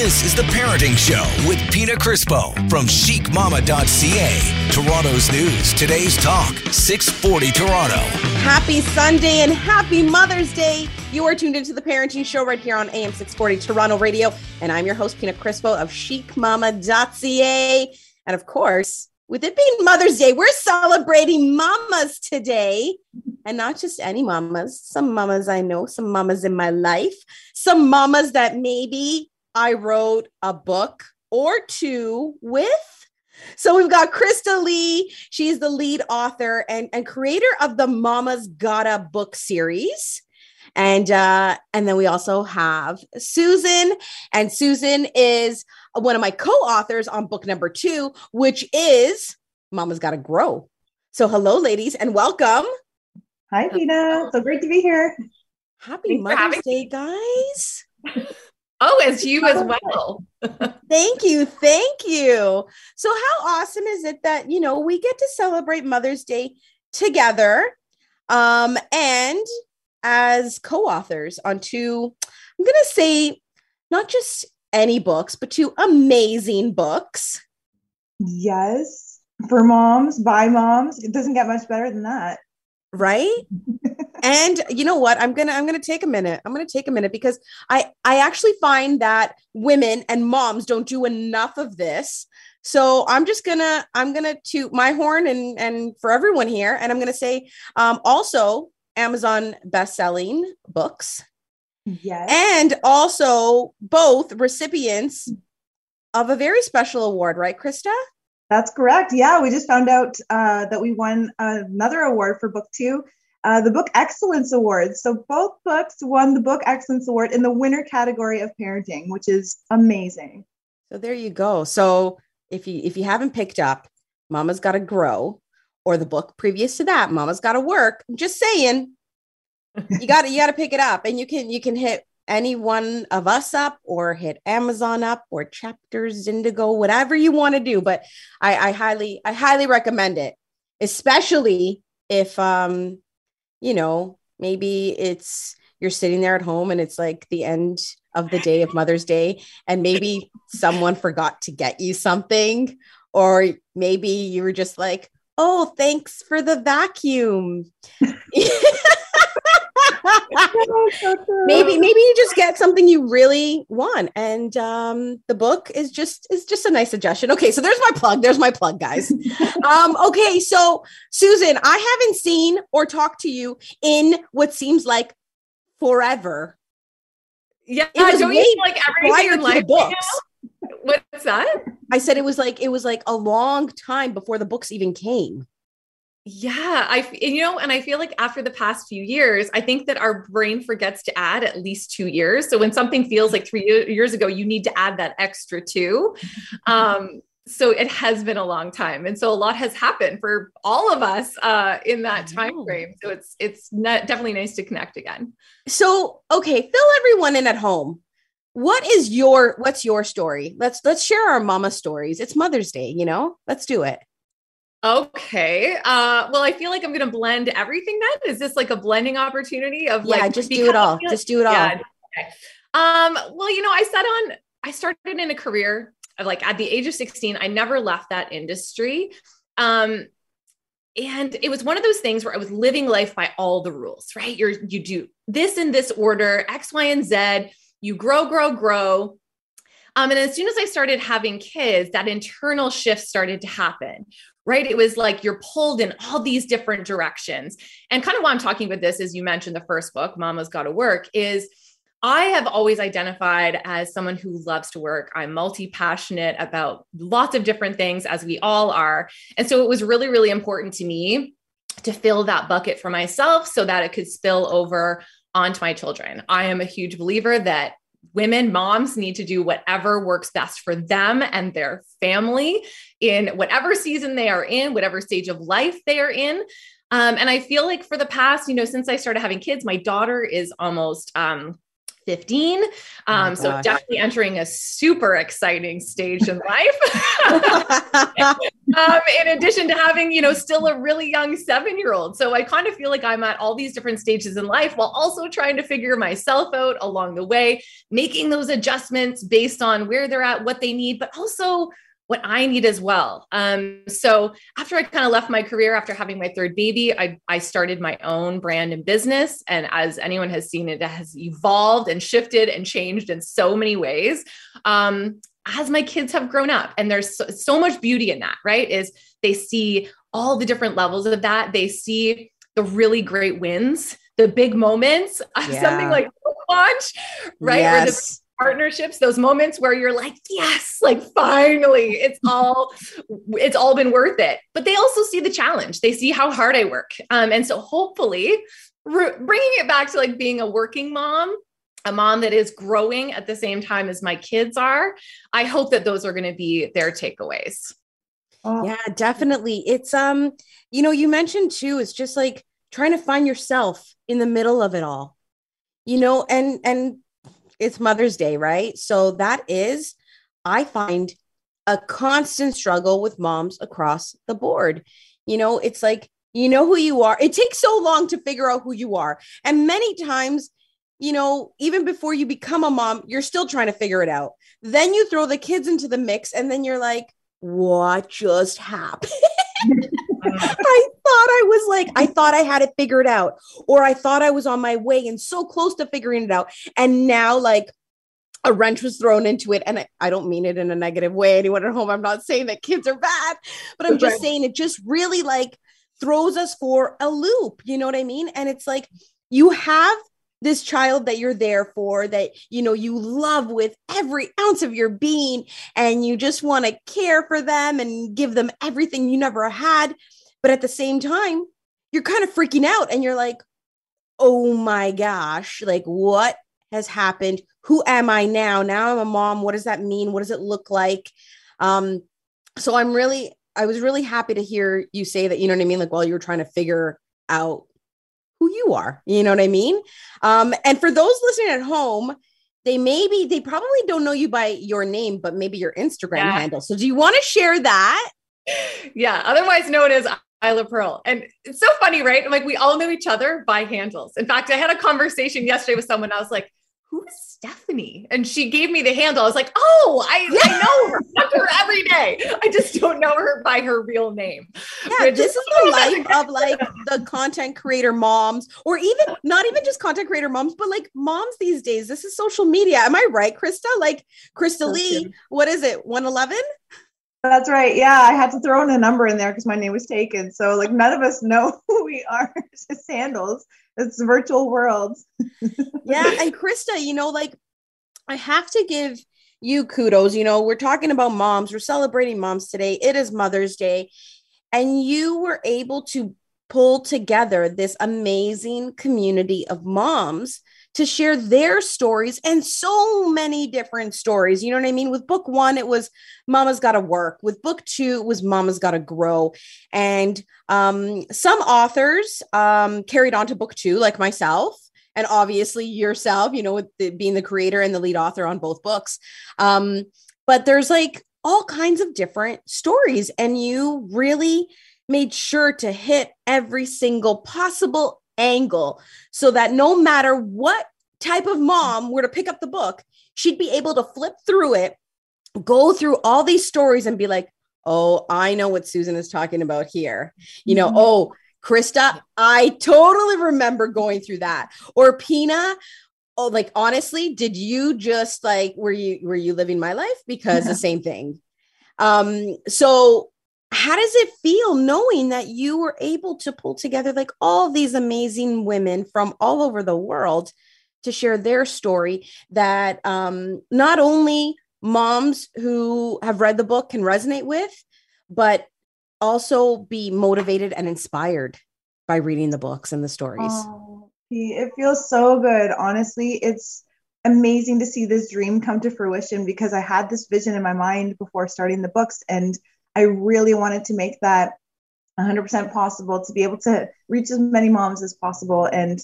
This is The Parenting Show with Pina Crispo from chicmama.ca. Toronto's news, today's talk, 640 Toronto. Happy Sunday and happy Mother's Day. You are tuned into The Parenting Show right here on AM 640 Toronto Radio. And I'm your host, Pina Crispo of chicmama.ca. And of course, with it being Mother's Day, we're celebrating mamas today. And not just any mamas, some mamas I know, some mamas in my life, some mamas that maybe I wrote a book or two with. So we've got Krysta Lee. She's the lead author and, and creator of the Mama's Gotta book series. And uh, and then we also have Susan, and Susan is one of my co-authors on book number two, which is Mama's Gotta Grow. So hello, ladies, and welcome. Hi, Pina. So great to be here. Happy Mother's Day, guys. Oh, as you as well. thank you. Thank you. So, how awesome is it that, you know, we get to celebrate Mother's Day together um, and as co authors on two, I'm going to say, not just any books, but two amazing books. Yes. For moms, by moms. It doesn't get much better than that. Right? and you know what? I'm gonna i'm gonna take a minute. I'm gonna take a minute because i i actually find that women and moms don't do enough of this. So i'm just gonna i'm gonna toot my horn and and for everyone here and i'm gonna say um also amazon best-selling books. Yes. And also both recipients of a very special award right krysta that's correct yeah we just found out uh, that we won another award for book two uh, the Book Excellence Award. So both books won the Book Excellence Award in the winner category of parenting, which is amazing. So there you go. So if you if you haven't picked up Mama's Got to Grow or the book previous to that, Mama's Got to Work, I'm just saying you got to you got to pick it up and you can you can hit any one of us up or hit Amazon up or chapters Indigo, whatever you want to do. But I, I highly, I highly recommend it, especially if um you know, maybe it's you're sitting there at home and it's like the end of the day of Mother's Day, and maybe someone forgot to get you something, or maybe you were just like, oh, thanks for the vacuum. maybe maybe you just get something you really want and um the book is just is just a nice suggestion. Okay so there's my plug there's my plug guys. Um okay so susan i haven't seen or talked to you in what seems like forever. Yeah i don't you like everything in books. what's that? I said it was like it was like a long time before the books even came yeah, I you know, and I feel like after the past few years, I think that our brain forgets to add at least two years. So when something feels like three years ago, you need to add that extra two. Um, so it has been a long time, and so a lot has happened for all of us uh, in that time frame. So it's it's not, definitely nice to connect again. So okay, fill everyone in at home. What is your what's your story? Let's let's share our mama stories. It's Mother's Day, you know. Let's do it. Okay. Uh, well, I feel like I'm going to blend everything then. Is this like a blending opportunity of yeah, like, just do it all. Just do it all. Yeah. Okay. Um, well, you know, I sat on, I started in a career of like at the age of 16, I never left that industry. Um, and it was one of those things where I was living life by all the rules, right? You're, you do this in this order, X, Y, and Z, you grow, grow, grow. Um, and as soon as I started having kids, that internal shift started to happen, right? It was like you're pulled in all these different directions. And kind of why I'm talking about this is you mentioned the first book, Mama's Gotta Work, is I have always identified as someone who loves to work. I'm multi passionate about lots of different things, as we all are. And so it was really, really important to me to fill that bucket for myself so that it could spill over onto my children. I am a huge believer that women, moms need to do whatever works best for them and their family in whatever season they are in, whatever stage of life they are in. Um, and I feel like for the past, you know, since I started having kids, my daughter is almost um, 15. Oh um, oh so definitely entering a super exciting stage in life. um, in addition to having, you know, still a really young seven year old. So I kind of feel like I'm at all these different stages in life while also trying to figure myself out along the way, making those adjustments based on where they're at, what they need, but also what I need as well. Um, so after I kind of left my career after having my third baby, I, I started my own brand and business. And as anyone has seen, it has evolved and shifted and changed in so many ways. Um, as my kids have grown up, and there's so, so much beauty in that, right? Is they see all the different levels of that. They see the really great wins, the big moments yeah. something like launch, right? Yes partnerships those moments where you're like yes like finally it's all it's all been worth it. But they also see the challenge. They see how hard i work. Um, and so hopefully re- bringing it back to like being a working mom a mom that is growing at the same time as my kids are i hope that those are going to be their takeaways. Oh. yeah definitely. It's um you know you mentioned too it's just like trying to find yourself in the middle of it all. You know and and it's Mother's Day, right? So that is, I find, a constant struggle with moms across the board. You know, it's like, you know who you are. It takes so long to figure out who you are. And many times, you know, even before you become a mom, you're still trying to figure it out. Then you throw the kids into the mix, and then you're like, what just happened? I thought I was like, I thought I had it figured out, or I thought I was on my way and so close to figuring it out. And now, like, a wrench was thrown into it. And I, I don't mean it in a negative way. Anyone at home, I'm not saying that kids are bad, but I'm just saying it just really like throws us for a loop. You know what I mean? And it's like, you have this child that you're there for that you know you love with every ounce of your being and you just want to care for them and give them everything you never had. But at the same time you're kind of freaking out and you're like oh my gosh like what has happened? Who am i now? Now i'm a mom. What does that mean? What does it look like? Um so i'm really i was really happy to hear you say that you know what i mean? Like while you were trying to figure out who you are. You know what I mean? Um, and for those listening at home, they maybe they probably don't know you by your name, but maybe your Instagram yeah. handle. So do you want to share that? Yeah, otherwise known as Isla Pearl. And it's so funny, right? Like we all know each other by handles. In fact, I had a conversation yesterday with someone. I was like, who is Stephanie? And she gave me the handle. I was like, oh, I, yeah. I know her. I her every day. I just don't know her by her real name. Yeah, this is the life of like the content creator moms, or even not even just content creator moms, but like moms these days. This is social media. Am I right, Krysta? Like Krysta Lee, what is it? 111? That's right. Yeah, I had to throw in a number in there because my name was taken. So like none of us know who we are. Just handles it's virtual worlds. yeah. And Krysta, you know, like I have to give you kudos. You know, we're talking about moms, we're celebrating moms today. It is Mother's Day. And you were able to pull together this amazing community of moms to share their stories and so many different stories. You know what I mean? With book one, it was Mama's Gotta Work. With book two, it was Mama's Gotta Grow. And um, some authors um, carried on to book two, like myself. And obviously yourself, you know, with the, being the creator and the lead author on both books. Um, but there's like all kinds of different stories, and you really made sure to hit every single possible angle so that no matter what type of mom were to pick up the book, she'd be able to flip through it, go through all these stories and be like, oh, I know what Susan is talking about here. You know, mm-hmm. oh, Krysta, I totally remember going through that. Or Pina, oh, like honestly, did you just like were you were you living my life? Because the same thing. Um, so how does it feel knowing that you were able to pull together like all these amazing women from all over the world to share their story that um, not only moms who have read the book can resonate with but also be motivated and inspired by reading the books and the stories? Oh, it feels so good. Honestly it's amazing to see this dream come to fruition because i had this vision in my mind before starting the books and I really wanted to make that 100% possible to be able to reach as many moms as possible. And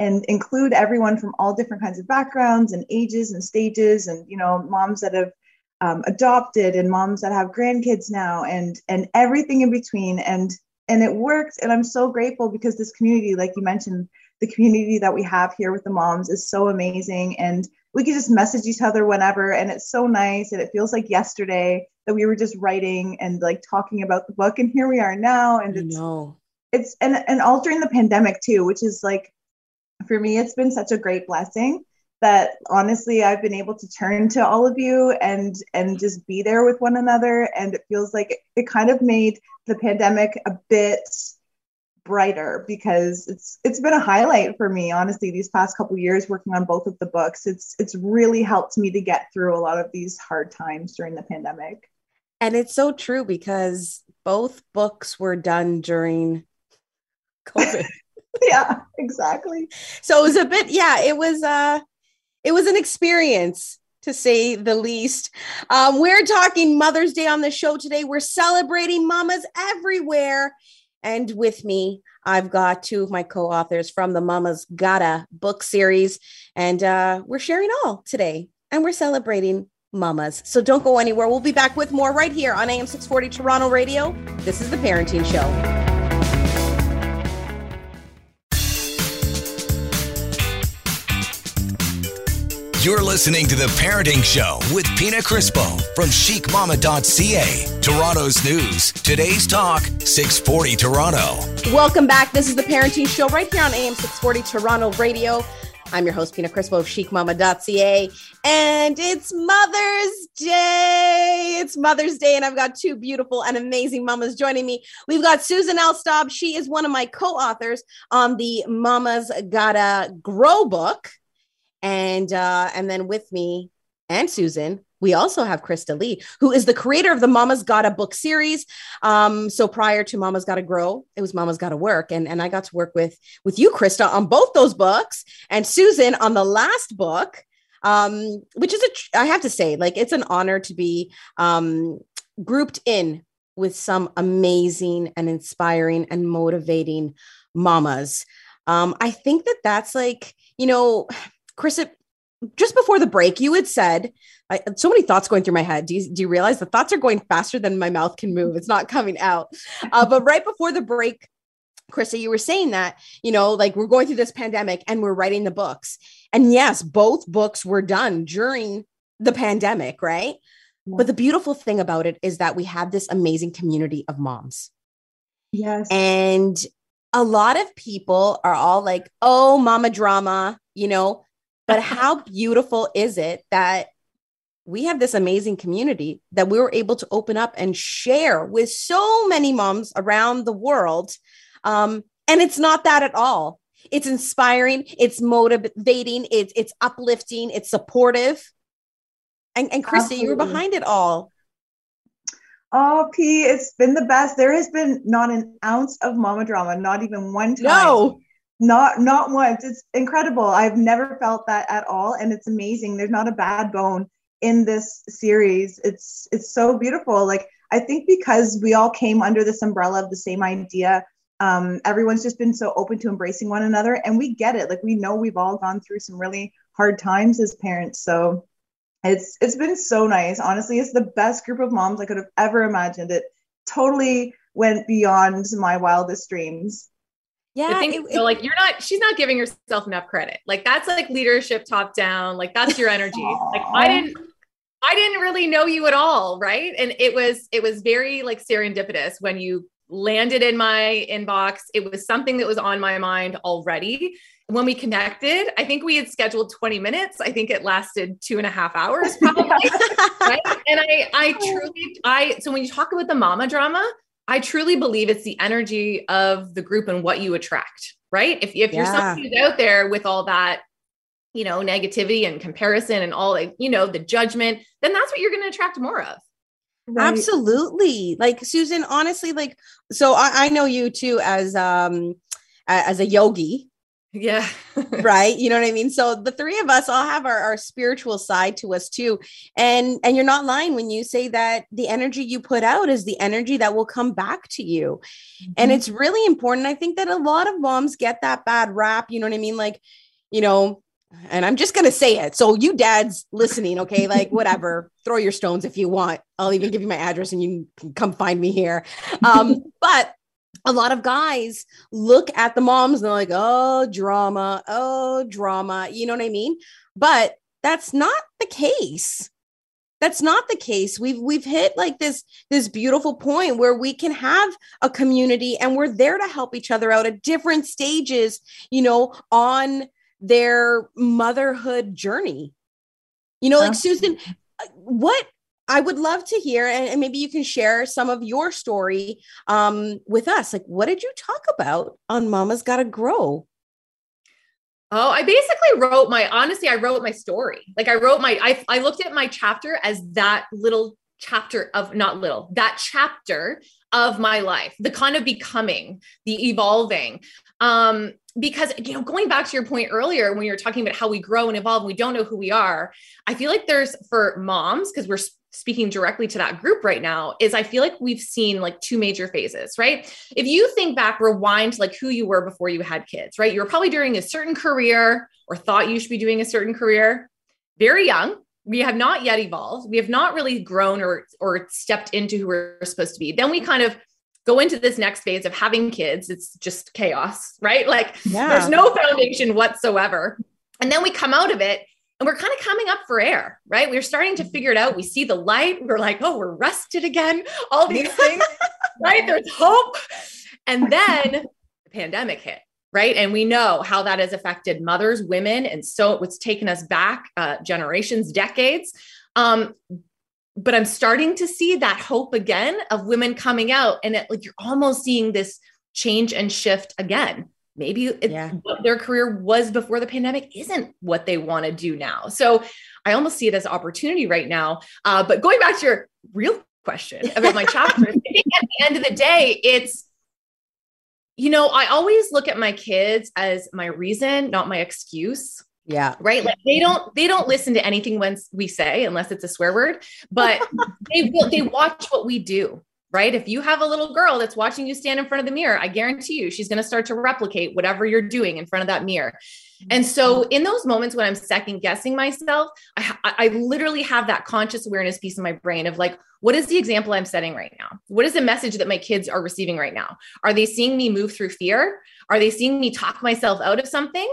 and include everyone from all different kinds of backgrounds and ages and stages and you know moms that have um, adopted and moms that have grandkids now and and everything in between. And and it worked and i'm so grateful because this community like you mentioned the community that we have here with the moms is so amazing. And we can just message each other whenever and it's so nice and it feels like yesterday that we were just writing and like talking about the book and here we are now and it's it's and and all during the pandemic too which is like for me it's been such a great blessing that honestly I've been able to turn to all of you and and just be there with one another and it feels like it, it kind of made the pandemic a bit brighter because it's it's been a highlight for me honestly these past couple years working on both of the books. It's it's really helped me to get through a lot of these hard times during the pandemic and it's so true because both books were done during covid yeah exactly so it was a bit yeah it was uh it was an experience to say the least. Um, we're talking Mother's Day on the show today. We're celebrating mamas everywhere. And with me, I've got two of my co authors from the Mama's Gotta book series. And uh, we're sharing all today. And we're celebrating mamas. So don't go anywhere. We'll be back with more right here on AM 640 Toronto Radio. This is the Parenting Show. You're listening to The Parenting Show with Pina Crispo from chicmama.ca. Toronto's news. Today's talk, 640 Toronto. Welcome back. This is The Parenting Show right here on AM 640 Toronto Radio. I'm your host, Pina Crispo of chicmama.ca. And it's Mother's Day. It's Mother's Day, and I've got two beautiful and amazing mamas joining me. We've got Susan Elstob. She is one of my co authors on the Mama's Gotta Grow book and uh, and then with me and Susan, we also have Krysta Lee, who is the creator of the Mama's Gotta book series. Um, so prior to Mama's Gotta Grow, it was Mama's Gotta Work, and and I got to work with with you, Krista, on both those books, and Susan on the last book, um, which is a I have to say, like it's an honor to be um, grouped in with some amazing and inspiring and motivating mamas. Um, I think that that's like you know Chris, just before the break, you had said, I, so many thoughts going through my head. Do you, do you realize the thoughts are going faster than my mouth can move? It's not coming out. Uh, but right before the break, Krysta, you were saying that, you know, like we're going through this pandemic and we're writing the books. And yes, both books were done during the pandemic, right? Yeah. But the beautiful thing about it is that we have this amazing community of moms. Yes. And a lot of people are all like, oh, mama drama, you know, but how beautiful is it that we have this amazing community that we were able to open up and share with so many moms around the world. Um, and it's not that at all. It's inspiring, it's motivating, it's it's uplifting, it's supportive. And, and Christy, Absolutely. you were behind it all. Oh, P, it's been the best. There has been not an ounce of mama drama, not even one time. No not not once. It's incredible. I've never felt that at all and it's amazing. There's not a bad bone in this series. It's it's so beautiful. Like i think because we all came under this umbrella of the same idea um, everyone's just been so open to embracing one another and we get it. Like we know we've all gone through some really hard times as parents so it's it's been so nice. Honestly it's the best group of moms i could have ever imagined. It totally went beyond my wildest dreams yeah. It, it, like you're not, she's not giving herself enough credit. Like that's like leadership top down. Like that's your energy. like I didn't, I didn't really know you at all. Right. And it was, it was very like serendipitous when you landed in my inbox. It was something that was on my mind already. When we connected, I think we had scheduled 20 minutes. I think it lasted two and a half hours probably. right. And I, I truly, I, so when you talk about the mama drama, I truly believe it's the energy of the group and what you attract, right? If, if you're somebody who's out there with all that, you know, negativity and comparison and all like, you know, the judgment, then that's what you're going to attract more of. Right. Absolutely. Like Susan, honestly, like, so I, I know you too as, um, as a yogi, Yeah. right. You know what I mean? So the three of us all have our, our spiritual side to us too. And and you're not lying when you say that the energy you put out is the energy that will come back to you. Mm-hmm. And it's really important. I think that a lot of moms get that bad rap. You know what I mean? Like, you know, and I'm just gonna say it. So you dads listening, okay, like whatever, throw your stones if you want. I'll even give you my address and you can come find me here. Um, but a lot of guys look at the moms and they're like, oh, drama, oh, drama. You know what I mean? But that's not the case. That's not the case. We've we've hit like this this beautiful point where we can have a community and we're there to help each other out at different stages, you know, on their motherhood journey. You know, like Susan, uh, what I would love to hear, and, maybe you can share some of your story um, with us. Like, what did you talk about on Mama's Gotta Grow? Oh, I basically wrote my honestly, I wrote my story. Like I wrote my I I looked at my chapter as that little chapter of not little, that chapter of my life, the kind of becoming, the evolving. Um, because you know, going back to your point earlier when you were talking about how we grow and evolve, and we don't know who we are. I feel like there's for moms, because we're speaking directly to that group right now is I feel like we've seen like two major phases, right? If you think back, rewind like who you were before you had kids, right? You were probably doing a certain career or thought you should be doing a certain career, very young. We have not yet evolved. We have not really grown or or stepped into who we're supposed to be. Then we kind of go into this next phase of having kids. It's just chaos, right? Like yeah. there's no foundation whatsoever. And then we come out of it and we're kind of coming up for air, right? We're starting to figure it out. We see the light. We're like, oh, we're rested again. All these things, right? There's hope. And then the pandemic hit, right? And we know how that has affected mothers, women, and so it's taken us back uh, generations, decades. Um, but I'm starting to see that hope again of women coming out, and it, like you're almost seeing this change and shift again maybe yeah. what their career was before the pandemic isn't what they want to do now. So I almost see it as opportunity right now. Uh, but going back to your real question about my chapter, I think at the end of the day, it's you know, I always look at my kids as my reason, not my excuse. Yeah. Right. Like they don't they don't listen to anything once we say unless it's a swear word, but they will they watch what we do right? If you have a little girl that's watching you stand in front of the mirror, I guarantee you she's going to start to replicate whatever you're doing in front of that mirror. And so, mm-hmm. in those moments when I'm second guessing myself, I, I literally have that conscious awareness piece in my brain of like, what is the example I'm setting right now? What is the message that my kids are receiving right now? Are they seeing me move through fear? Are they seeing me talk myself out of something?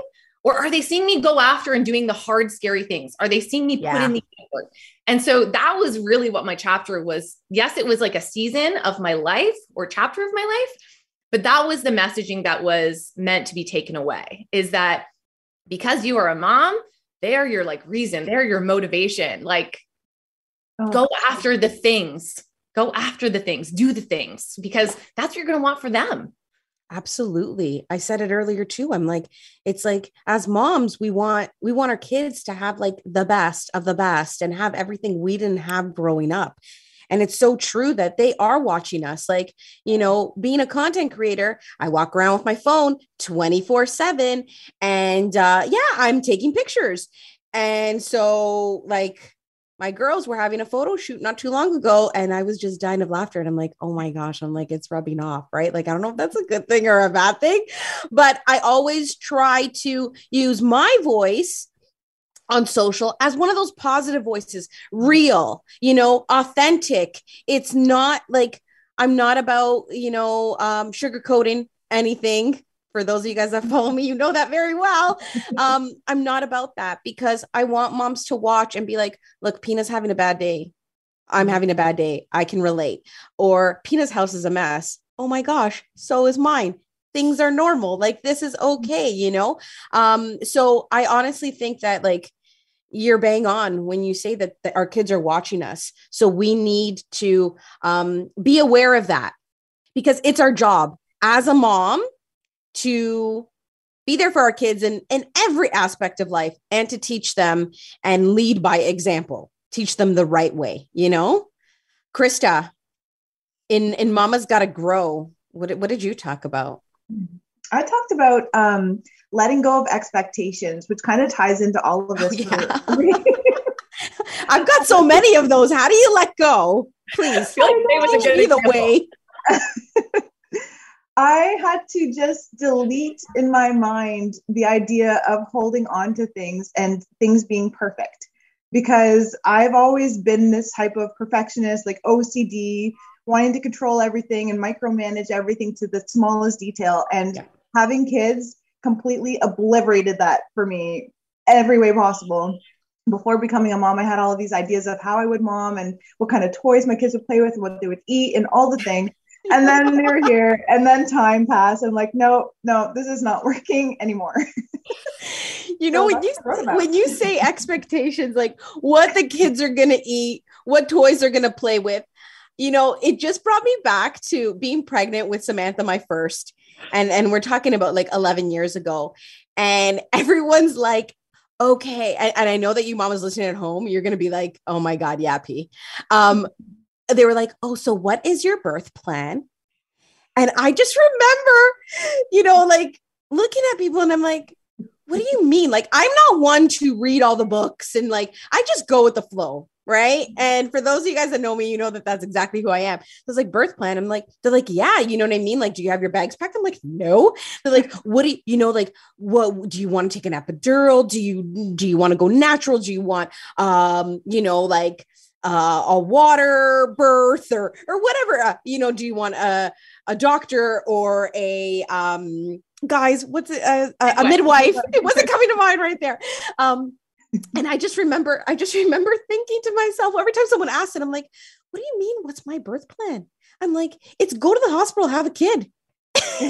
Or are they seeing me go after and doing the hard, scary things? Are they seeing me yeah. put in the effort? And so that was really what my chapter was. Yes, it was like a season of my life or chapter of my life, but that was the messaging that was meant to be taken away is that because you are a mom, they're your like reason, they're your motivation. Like oh. go after the things, go after the things, do the things because that's what you're going to want for them. Absolutely. I said it earlier too. I'm like, it's like as moms, we want we want our kids to have like the best of the best and have everything we didn't have growing up. And it's so true that they are watching us. Like, you know, being a content creator, I walk around with my phone 24 7. And uh, yeah, I'm taking pictures. And so, like, my girls were having a photo shoot not too long ago and I was just dying of laughter. And I'm like, oh my gosh, I'm like, it's rubbing off, right? Like, I don't know if that's a good thing or a bad thing, but I always try to use my voice on social as one of those positive voices, real, you know, authentic. It's not like I'm not about, you know, um, sugarcoating anything for those of you guys that follow me, you know that very well. Um, I'm not about that because I want moms to watch and be like, look, Pina's having a bad day. I'm having a bad day. I can relate. Or Pina's house is a mess. Oh my gosh, so is mine. Things are normal. Like this is okay, you know? Um, so I honestly think that like you're bang on when you say that, that our kids are watching us. So we need to um, be aware of that because it's our job as a mom to be there for our kids in, in every aspect of life and to teach them and lead by example, teach them the right way, you know? Krysta, in in Mama's Gotta Grow, what, what did you talk about? I talked about um, letting go of expectations, which kind of ties into all of Oh, this. yeah. I've got so many of those. How do you let go? Please, I feel like today was a good me the example. way. I had to just delete in my mind the idea of holding on to things and things being perfect because I've always been this type of perfectionist, like OCD, wanting to control everything and micromanage everything to the smallest detail. And Yeah. having kids completely obliterated that for me every way possible. Before becoming a mom, I had all of these ideas of how I would mom and what kind of toys my kids would play with and what they would eat and all the things and then they were here and then time passed i'm like no no this is not working anymore You know, So when you that's what I wrote about. when you say expectations, like what the kids are gonna eat, what toys they're gonna play with, you know, it just brought me back to being pregnant with Samantha, my first, and and we're talking about like 11 years ago, and everyone's like. Okay, and, and I know that you mom is listening at home, you're gonna be like, "Oh my god, yeah, P." Um, they were like, "Oh, so what is your birth plan?" And I just remember, you know, like looking at people, and I'm like, what do you mean? Like, I'm not one to read all the books and like, I just go with the flow. Right. And for those of you guys that know me, you know that that's exactly who I am. So it's like birth plan. I'm like, they're like, yeah, you know what I mean? Like, do you have your bags packed? I'm like, no. They're like, what do you, you know, like, what do you want to take an epidural? Do you, do you want to go natural? Do you want, um, you know, like, uh, a water birth or, or whatever, uh, you know, do you want a, a doctor or a, um, guys, what's it, uh, a, a Midwife. midwife? It wasn't coming to mind right there. Um, and I just remember, I just remember thinking to myself every time someone asked it, I'm like, what do you mean? What's my birth plan? I'm like, it's go to the hospital, have a kid.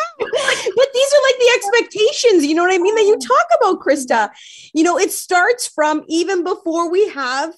but these are like the expectations, you know what I mean, that you talk about, Krysta. You know, it starts from even before we have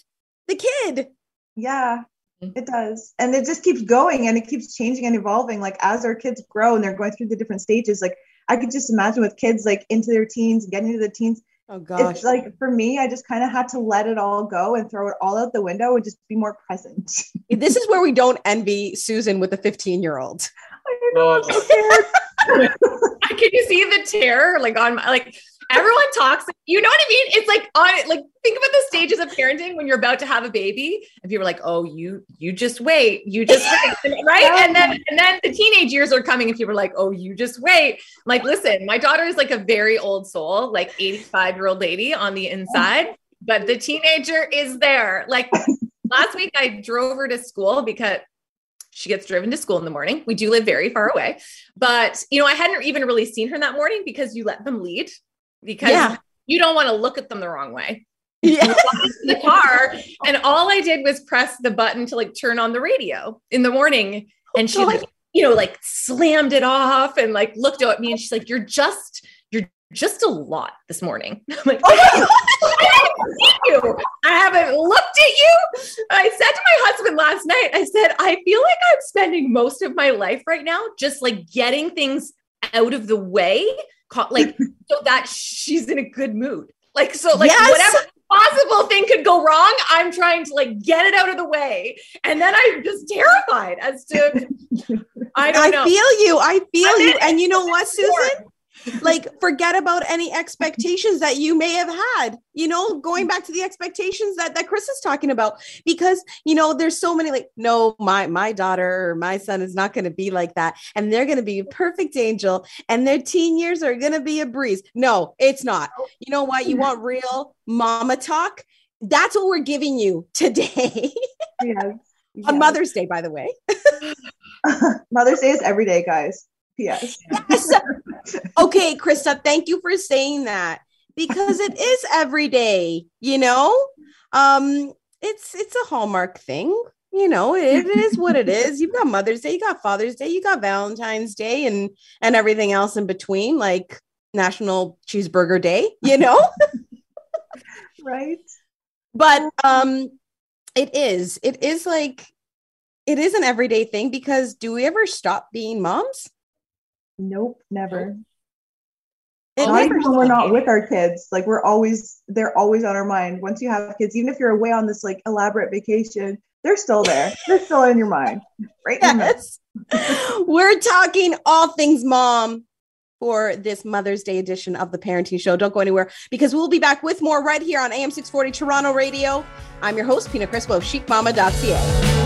the kid. yeah mm-hmm. it does and it just keeps going and it keeps changing and evolving like as our kids grow and they're going through the different stages like i could just imagine with kids like into their teens getting into the teens Oh gosh. it's like for me i just kind of had to let it all go and throw it all out the window and just be more present this is where we don't envy Susan with a 15 year old. I know, I'm scared. Can you see the terror like on my like everyone talks you know what I mean? It's like on like think about the stages of parenting when you're about to have a baby and people are like, oh, you you just wait, you just wait, right? And then and then the teenage years are coming and people are like, oh, you just wait. I'm like, listen, my daughter is like a very old soul, like 85 year old lady on the inside, but the teenager is there. Like last week I drove her to school because she gets driven to school in the morning. We do live very far away, but you know, I hadn't even really seen her that morning because you let them lead because Yeah. you don't want to look at them the wrong way. Yeah. in the car, and all I did was press the button to like turn on the radio in the morning, and she like, you know, like slammed it off and like looked at me, and she's like, "You're just, you're just a lot this morning." I'm like, Oh I haven't seen you. I haven't looked at you. I said to my husband last night, I said, I feel like I'm spending most of my life right now just like getting things out of the way, like so that she's in a good mood. Like, so, like, Yes. whatever possible thing could go wrong, I'm trying to like get it out of the way. And then I'm just terrified as to, I don't I know. feel you. I feel I'm you. And you know what. Susan? Like, forget about any expectations that you may have had, you know, going back to the expectations that, that Chris is talking about. Because, you know, there's so many like, no, my my daughter or my son is not going to be like that. And they're going to be a perfect angel. And their teen years are going to be a breeze. No, it's not. You know what? You want real mama talk? That's what we're giving you today yes. on Mother's Day, by the way. mother's day is every day guys yes Yes. Okay, Krysta, thank you for saying that because it is every day, you know? Um it's it's a hallmark thing. You know, it is what it is. You've got Mother's Day, you got Father's Day, you got Valentine's Day and and everything else in between like National Cheeseburger Day, you know? right but um it is it is like it is an everyday thing because do we ever stop being moms? Nope never It not never even when we're not with our kids like we're always they're always on our mind once you have kids even if you're away on this like elaborate vacation they're still there. They're still in your mind. Right. Yes. We're talking all things mom for this Mother's Day edition of the Parenting Show. Don't go anywhere because we'll be back with more right here on AM 640 Toronto Radio. I'm your host, Pina Crispo of chicmama.ca.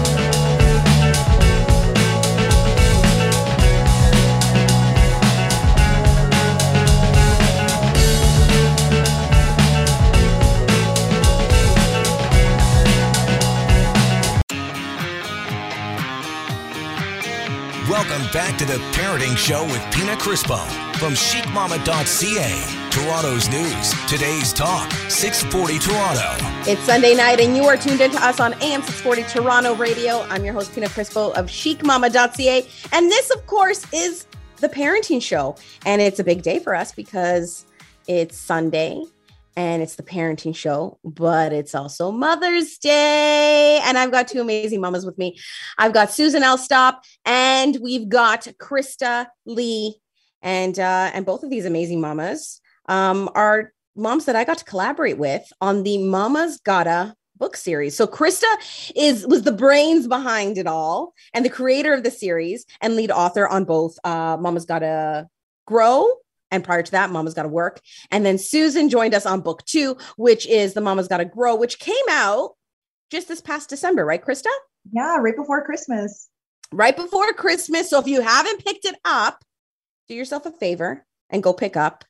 back to the Parenting Show with Pina Crispo from chicmama.ca. Toronto's news, today's talk, 640 Toronto. It's Sunday night, and you are tuned into us on AM 640 Toronto Radio. I'm your host, Pina Crispo of chicmama.ca. And this, of course, is the Parenting Show. And it's a big day for us because it's Sunday and it's the parenting show, but it's also Mother's Day. And I've got two amazing mamas with me. I've got Susan Elstob and we've got Krysta Lee. And uh, and both of these amazing mamas um, are moms that I got to collaborate with on the Mama's Gotta book series. So Krista is was the brains behind it all and the creator of the series and lead author on both uh, Mama's Gotta Grow and prior to that, Mama's Gotta Work. And then Susan joined us on book two, which is The Mama's Gotta Grow, which came out just this past December, right, Krysta? Yeah, right before Christmas. Right before Christmas. So if you haven't picked it up, do yourself a favor and go pick up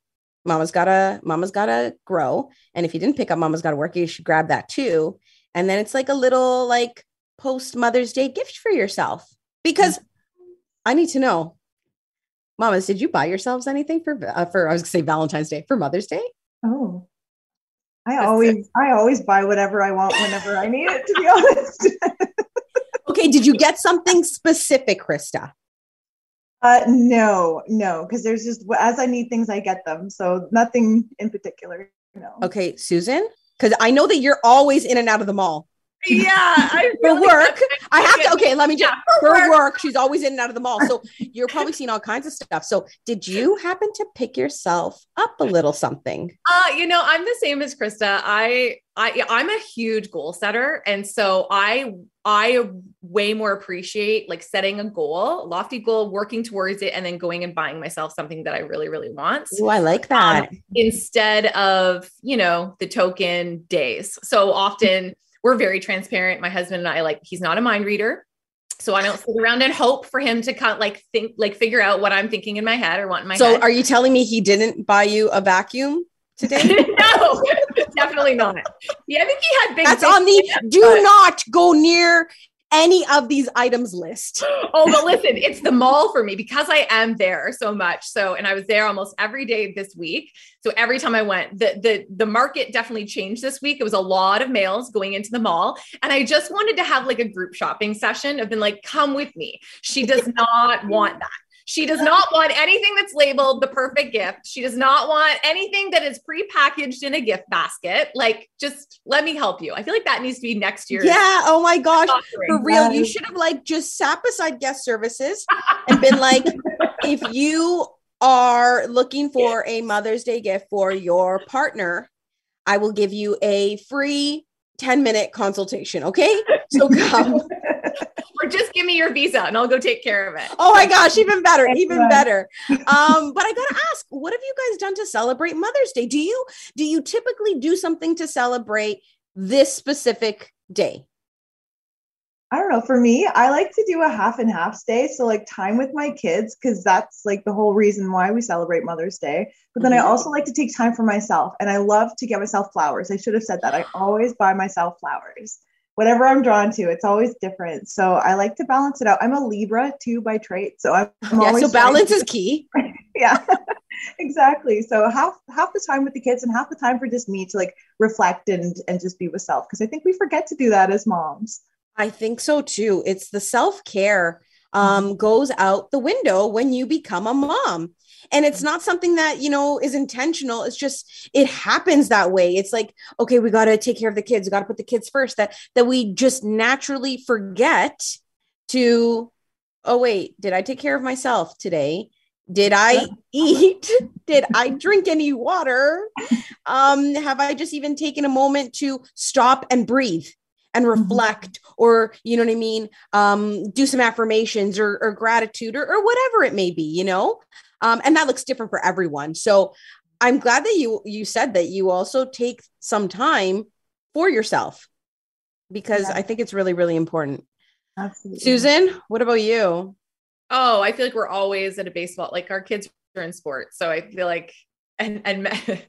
Mama's Gotta Mama's Gotta Grow. And if you didn't pick up Mama's Gotta Work, you should grab that too. And then it's like a little like post Mother's Day gift for yourself because mm-hmm. I need to know Mamas, did you buy yourselves anything for uh, for I was gonna say Valentine's Day for Mother's Day? Oh, I That's always it. I always buy whatever I want whenever I need it. To be honest. okay, did you get something specific, Krysta? Uh, no, no, because there's just as I need things, I get them. So nothing in particular. No. Okay, Susan, because I know that you're always in and out of the mall yeah, I really for work. I have to. Okay, let me just yeah, for, work. work. She's always in and out of the mall, so you're probably seeing all kinds of stuff. So, did you happen to pick yourself up a little something? Uh, you know, I'm the same as Krysta. I, I, I'm a huge goal setter, and so I, I way more appreciate like setting a goal, lofty goal, working towards it, and then going and buying myself something that I really, really want. Oh, I like that. Um, instead of you know the token days. So often we're very transparent. My husband and I, like, he's not a mind reader. So I don't sit around and hope for him to kind of like think, like figure out what I'm thinking in my head or want in my so head. So are you telling me he didn't buy you a vacuum today? no, definitely not. Yeah, I think he had big. That's on the do not go near any of these items list. oh, but listen, it's the mall for me because I am there so much. So, and I was there almost every day this week. So every time I went, the the the market definitely changed this week. It was a lot of males going into the mall, and I just wanted to have like a group shopping session. I've been like, come with me. She does not want that. She does not want anything that's labeled the perfect gift. She does not want anything that is pre-packaged in a gift basket. Like, just let me help you. I feel like that needs to be next year. Yeah. Oh my gosh. For real. You should have like just sat beside guest services and been like, if you are looking for a Mother's Day gift for your partner, I will give you a free 10 minute consultation. Okay. So come or just give me your visa and I'll go take care of it. Oh my gosh, even better, even better. Um, but I gotta ask, what have you guys done to celebrate Mother's Day? Do you do you typically do something to celebrate this specific day? I don't know. For me, I like to do a half and half day. So, like, time with my kids, because that's like the whole reason why we celebrate Mother's Day. But then mm-hmm. I also like to take time for myself. And I love to get myself flowers. I should have said that. I always buy myself flowers whatever I'm drawn to, it's always different. So I like to balance it out. I'm a Libra too by trait, so I'm, I'm yeah. So balance is key. yeah, exactly. So half half the time with the kids and half the time for just me to like reflect and and just be with self because I think we forget to do that as moms. I think so too. It's the self care um, goes out the window when you become a mom and it's not something that you know is intentional. It's just it happens that way. It's like okay we got to take care of the kids. We got to put the kids first. That that we just naturally forget to oh wait did i take care of myself today? Did i eat? Did i drink any water? Um have i just even taken a moment to stop and breathe and reflect or you know what i mean um do some affirmations or, or gratitude or, or whatever it may be you know um and that looks different for everyone so i'm glad that you you said that you also take some time for yourself because Yeah. i think it's really really important Absolutely. susan what about you Oh, I feel like we're always at a baseball. Like our kids are in sports, so I feel like and and men,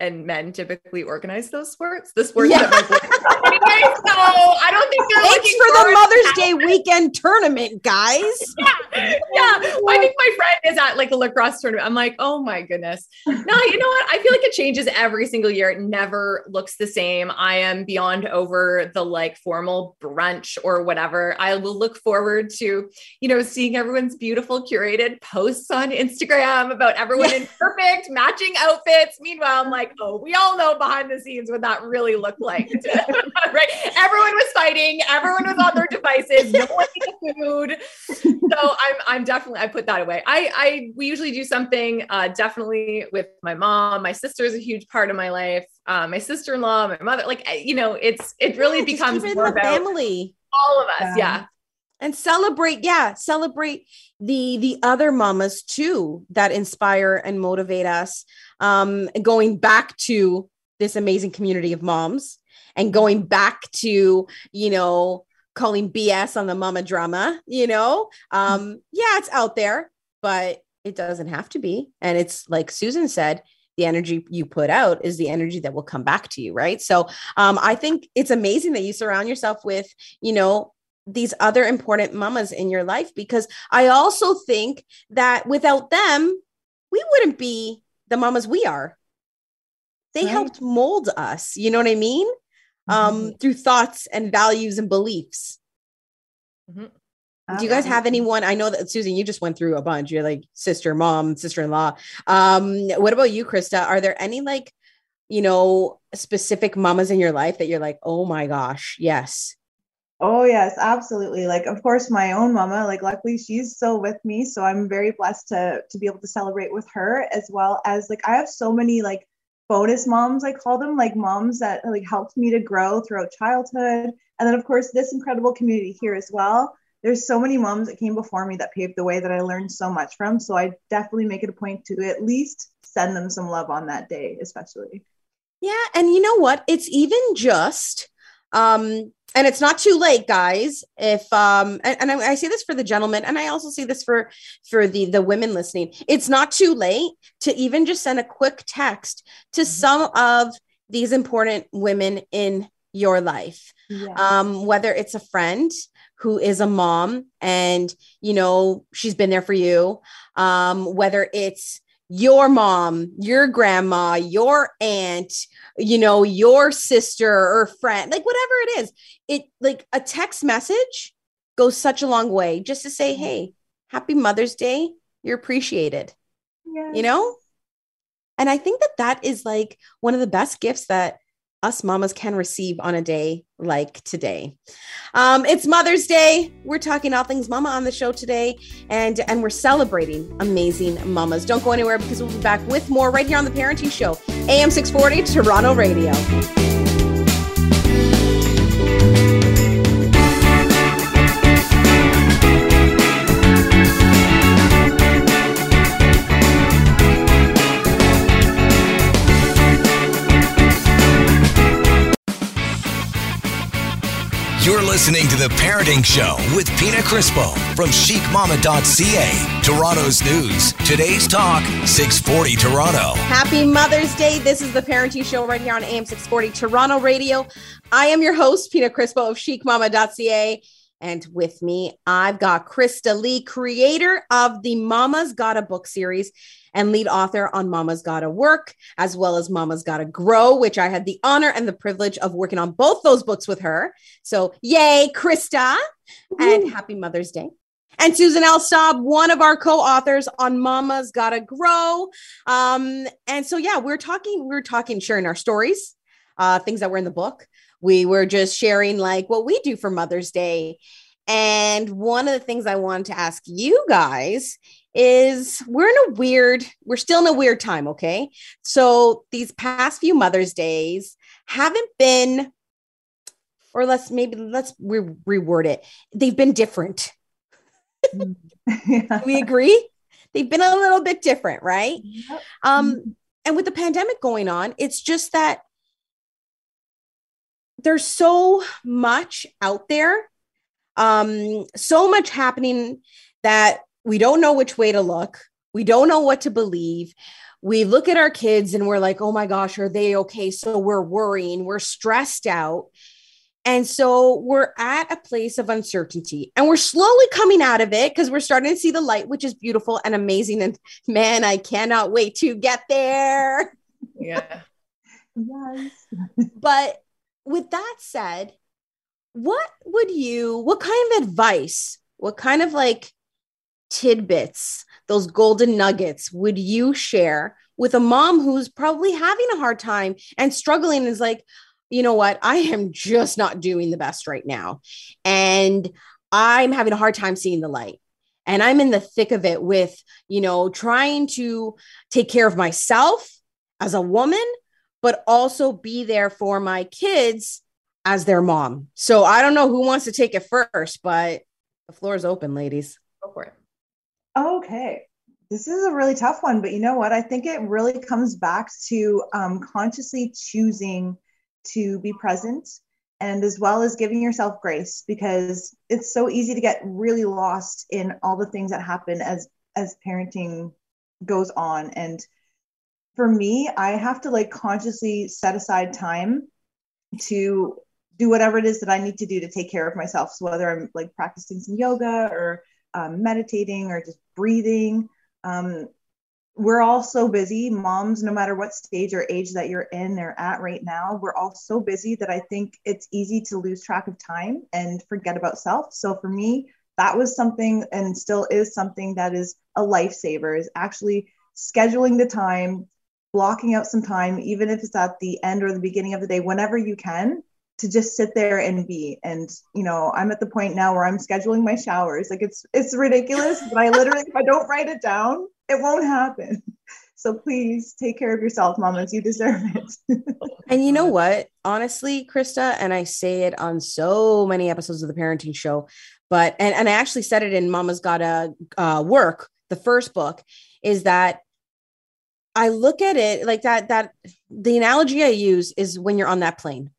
and men typically organize those sports. The sports Yeah. that my boys anyway, so I don't think they're thanks looking for the mother's day weekend tournament guys yeah, yeah. I think my friend is at like a lacrosse tournament. I'm like, oh my goodness. No, you know what? I feel like it changes every single year. It never looks the same. I am beyond over the like formal brunch or whatever. I will look forward to, you know, seeing everyone's beautiful curated posts on Instagram about everyone in perfect matching outfits. Meanwhile, I'm like, oh, we all know behind the scenes what that really looked like. right? Everyone was fighting, everyone was on their devices, no one ate food so I'm I'm definitely I put that away. I I we usually do something uh definitely with my mom. My sister is a huge part of my life. Uh, my sister-in-law, my mother, like you know, it's it really Yeah, becomes keep it in more the about family all of us. Yeah. Yeah. And celebrate yeah celebrate the the other mamas too that inspire and motivate us um going back to this amazing community of moms and going back to you know calling bs on the mama drama you know? Um yeah it's out there but it doesn't have to be. And it's like susan said the energy you put out is the energy that will come back to you right? So um i think it's amazing that you surround yourself with you know these other important mamas in your life because I also think that without them, we wouldn't be the mamas we are. They Right. helped mold us, you know what I mean? Um, through thoughts and values and beliefs. Do you guys have anyone? I know that Susan, you just went through a bunch. You're like sister, mom, sister-in-law. Um, what about you, Krysta? Are there any like, you know, specific mamas in your life that you're like, oh my gosh, yes. Oh yes, absolutely. Like of course my own mama, like luckily she's still with me, so I'm very blessed to to be able to celebrate with her as well as like I have so many like bonus moms I call them, like moms that like helped me to grow throughout childhood. And then of course this incredible community here as well. There's so many moms that came before me that paved the way that I learned so much from, so I definitely make it a point to at least send them some love on that day especially. Yeah, and you know what? It's even just um and it's not too late guys if um and, and I, I say this for the gentlemen and i also see this for for the the women listening. It's not too late to even just send a quick text to some of these important women in your life. Yeah. um, whether it's a friend who is a mom and you know she's been there for you um, whether it's your mom your grandma your aunt you know your sister or friend like whatever it is it like a text message goes such a long way just to say hey happy mother's day. You're appreciated you know? And i think that that is like one of the best gifts that us mamas can receive on a day like today. Um, it's Mother's Day. We're talking all things mama on the show today, and and we're celebrating amazing mamas. Don't go anywhere because we'll be back with more right here on the Parenting Show, AM six forty Toronto Radio. Listening to The Parenting Show with Pina Crispo from chicmama.ca. Toronto's news. Today's talk, 640 Toronto. Happy Mother's Day. This is the Parenting Show right here on AM 640 Toronto Radio. I am your host, Pina Crispo of chicmama.ca. And with me, I've got Krysta Lee, creator of the Mama's Gotta book series and lead author on Mama's Gotta Work, as well as Mama's Gotta Grow, which I had the honor and the privilege of working on both those books with her. So, yay, Krysta, and happy Mother's Day. And Susan Elstob, one of our co-authors on Mama's Gotta Grow. Um, and so yeah, we're talking, we're talking, sharing our stories, uh, things that were in the book. We were just sharing like what we do for Mother's Day. And one of the things I wanted to ask you guys is we're in a weird, we're still in a weird time, okay? So these past few Mother's Days haven't been or let's maybe let's re- reword it. They've been different. yeah. we agree? They've been a little bit different, right? Yep. Um, mm-hmm. and with the pandemic going on, it's just that there's so much out there, um, so much happening that we don't know which way to look. We don't know what to believe. We look at our kids and we're like, oh my gosh, are they okay? So we're worrying, we're stressed out. And so we're at a place of uncertainty and we're slowly coming out of it because we're starting to see the light, which is beautiful and amazing. And man, I cannot wait to get there. Yeah. yes. but with that said, what would you, what kind of advice, what kind of like tidbits, those golden nuggets would you share with a mom who's probably having a hard time and struggling is like, you know what, I am just not doing the best right now. And I'm having a hard time seeing the light. And I'm in the thick of it with, you know, trying to take care of myself as a woman, but also be there for my kids as their mom. So I don't know who wants to take it first, but the floor is open, ladies. Go for it. Okay. This is a really tough one, but you know what? I think it really comes back to um, consciously choosing to be present and as well as giving yourself grace because it's so easy to get really lost in all the things that happen as as parenting goes on and for me i have to like consciously set aside time to do whatever it is that i need to do to take care of myself so whether i'm like practicing some yoga or um, meditating or just breathing. Um, we're all so busy. Moms no matter what stage or age that you're in or at right now we're all so busy that i think it's easy to lose track of time and forget about self. So for me that was something and still is something that is a lifesaver is actually scheduling the time blocking out some time even if it's at the end or the beginning of the day whenever you can to just sit there and be and you know i'm at the point now where i'm scheduling my showers like it's it's ridiculous but i literally if i don't write it down it won't happen. So please take care of yourself, mamas. You deserve it. and you know what? Honestly, Krysta, and I say it on so many episodes of the parenting show, but and, and I actually said it in Mama's Gotta uh, Work, the first book, is that I look at it like that, that the analogy I use is when you're on that plane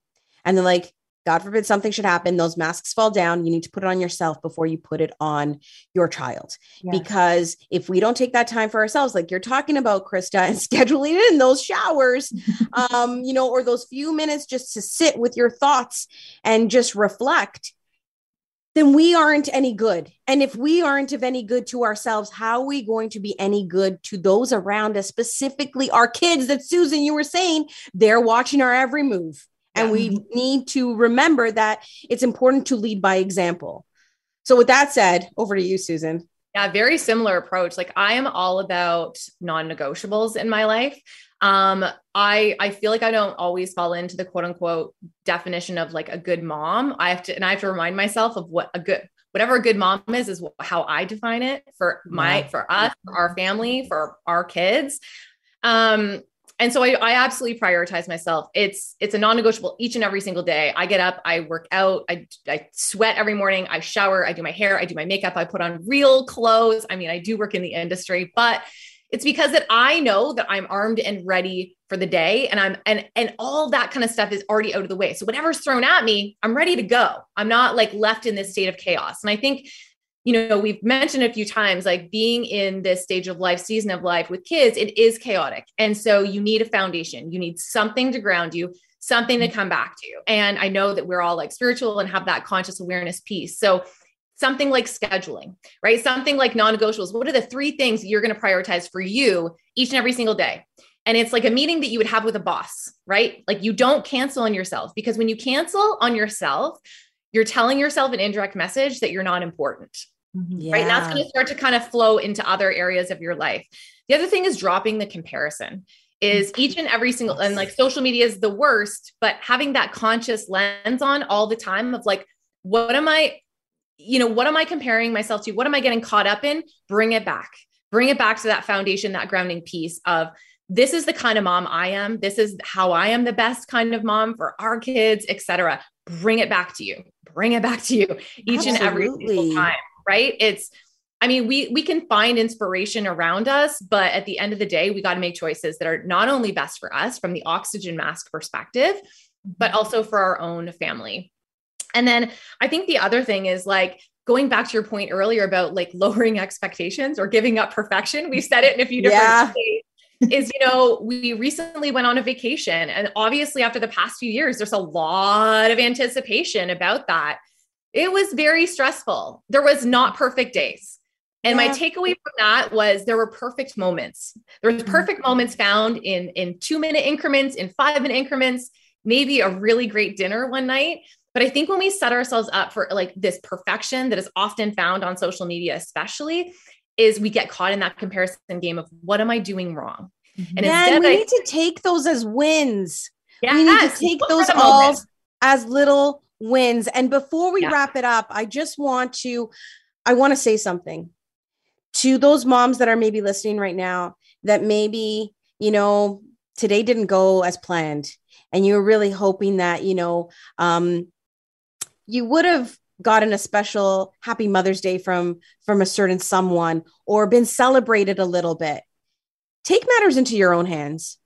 and they're like, God forbid something should happen, those masks fall down. You need to put it on yourself before you put it on your child. Yes. Because if we don't take that time for ourselves, like you're talking about, Krysta, and scheduling in those showers, um, you know, or those few minutes just to sit with your thoughts and just reflect, then we aren't any good. And if we aren't of any good to ourselves, how are we going to be any good to those around us, specifically our kids that Susan, you were saying, they're watching our every move and we need to remember that it's important to lead by example. So, with that said, over to you, Susan. Yeah, very similar approach. Like I am all about non-negotiables in my life. Um, I I feel like I don't always fall into the quote unquote definition of like a good mom. I have to and I have to remind myself of what a good whatever a good mom is is how I define it for my for us, for our family, for our kids. Um, and so I, I absolutely prioritize myself. It's it's a non-negotiable each and every single day. I get up i work out I, I sweat every morning i shower i do my hair i do my makeup i put on real clothes. I mean i do work in the industry but it's because that i know that i'm armed and ready for the day and i'm and and all that kind of stuff is already out of the way. So whatever's thrown at me i'm ready to go. I'm not like left in this state of chaos. And i think you know, we've mentioned a few times like being in this stage of life, season of life with kids, it is chaotic. And so you need a foundation, you need something to ground you, something to mm-hmm. come back to. And I know that we're all like spiritual and have that conscious awareness piece. So something like scheduling, right? Something like non negotiables. What are the three things you're going to prioritize for you each and every single day? And it's like a meeting that you would have with a boss, right? Like you don't cancel on yourself because when you cancel on yourself, you're telling yourself an indirect message that you're not important. Yeah. Right. And that's going to start to kind of flow into other areas of your life. The other thing is dropping the comparison is mm-hmm. each and every single and like social media is the worst, but having that conscious lens on all the time of like, what am I, you know, what am I comparing myself to? What am I getting caught up in? Bring it back. Bring it back to that foundation, that grounding piece of this is the kind of mom I am. This is how I am the best kind of mom for our kids, etc. Bring it back to you. Bring it back to you each Absolutely. and every single time, right? It's I mean, we we can find inspiration around us, but at the end of the day, we got to make choices that are not only best for us from the oxygen mask perspective, but also for our own family. And then I think the other thing is like going back to your point earlier about like lowering expectations or giving up perfection. We've said it in a few different yeah. ways. Is you know we recently went on a vacation and obviously after the past few years there's a lot of anticipation about that it was very stressful there was not perfect days and yeah. my takeaway from that was there were perfect moments. There was mm-hmm. perfect moments found in in 2 minute increments, in 5 minute increments, maybe a really great dinner one night. But I think when we set ourselves up for like this perfection that is often found on social media especially is we get caught in that comparison game of what am I doing wrong? Mm-hmm. And yeah, we I, need to take those as wins. Yes, we need to take those all as little wins. And before we yeah. wrap it up, I just want to I want to say something to those moms that are maybe listening right now that maybe, you know, today didn't go as planned and you were really hoping that, you know, um, you would have gotten a special happy mother's day from from a certain someone or been celebrated a little bit take matters into your own hands.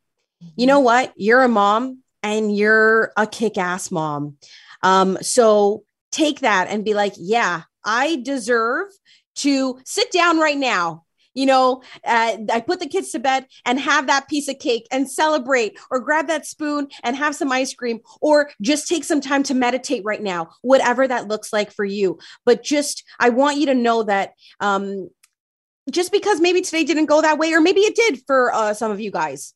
You know what? You're a mom and you're a kick-ass mom. Um, so take that and be like yeah i deserve to sit down right now you know, uh, I put the kids to bed and have that piece of cake and celebrate, or grab that spoon and have some ice cream, or just take some time to meditate right now, whatever that looks like for you. But just, I want you to know that um, just because maybe today didn't go that way, or maybe it did for uh, some of you guys,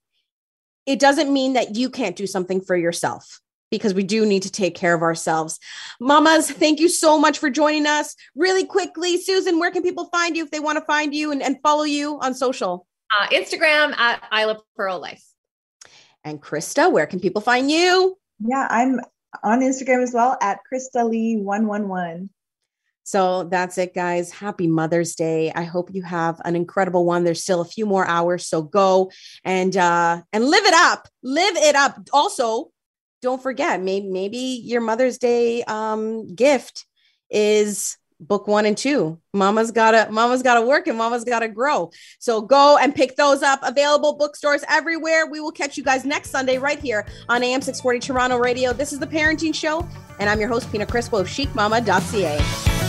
it doesn't mean that you can't do something for yourself because we do need to take care of ourselves. Mamas, thank you so much for joining us. Really quickly, Susan, where can people find you if they want to find you and, and follow you on social? Uh, Instagram at Isla Pearl Life. And Krysta, where can people find you? Yeah, I'm on Instagram as well at Krysta Lee 111. So that's it, guys. Happy Mother's Day. I hope you have an incredible one. There's still a few more hours, so go and uh and live it up. Live it up. Also, don't forget, maybe maybe your Mother's Day um, gift is book one and two. Mama's gotta mama's gotta work and mama's gotta grow. So go and pick those up. Available bookstores everywhere. We will catch you guys next sunday right here on am 640 toronto radio. This is the parenting show and i'm your host pina crispo of chicmama.ca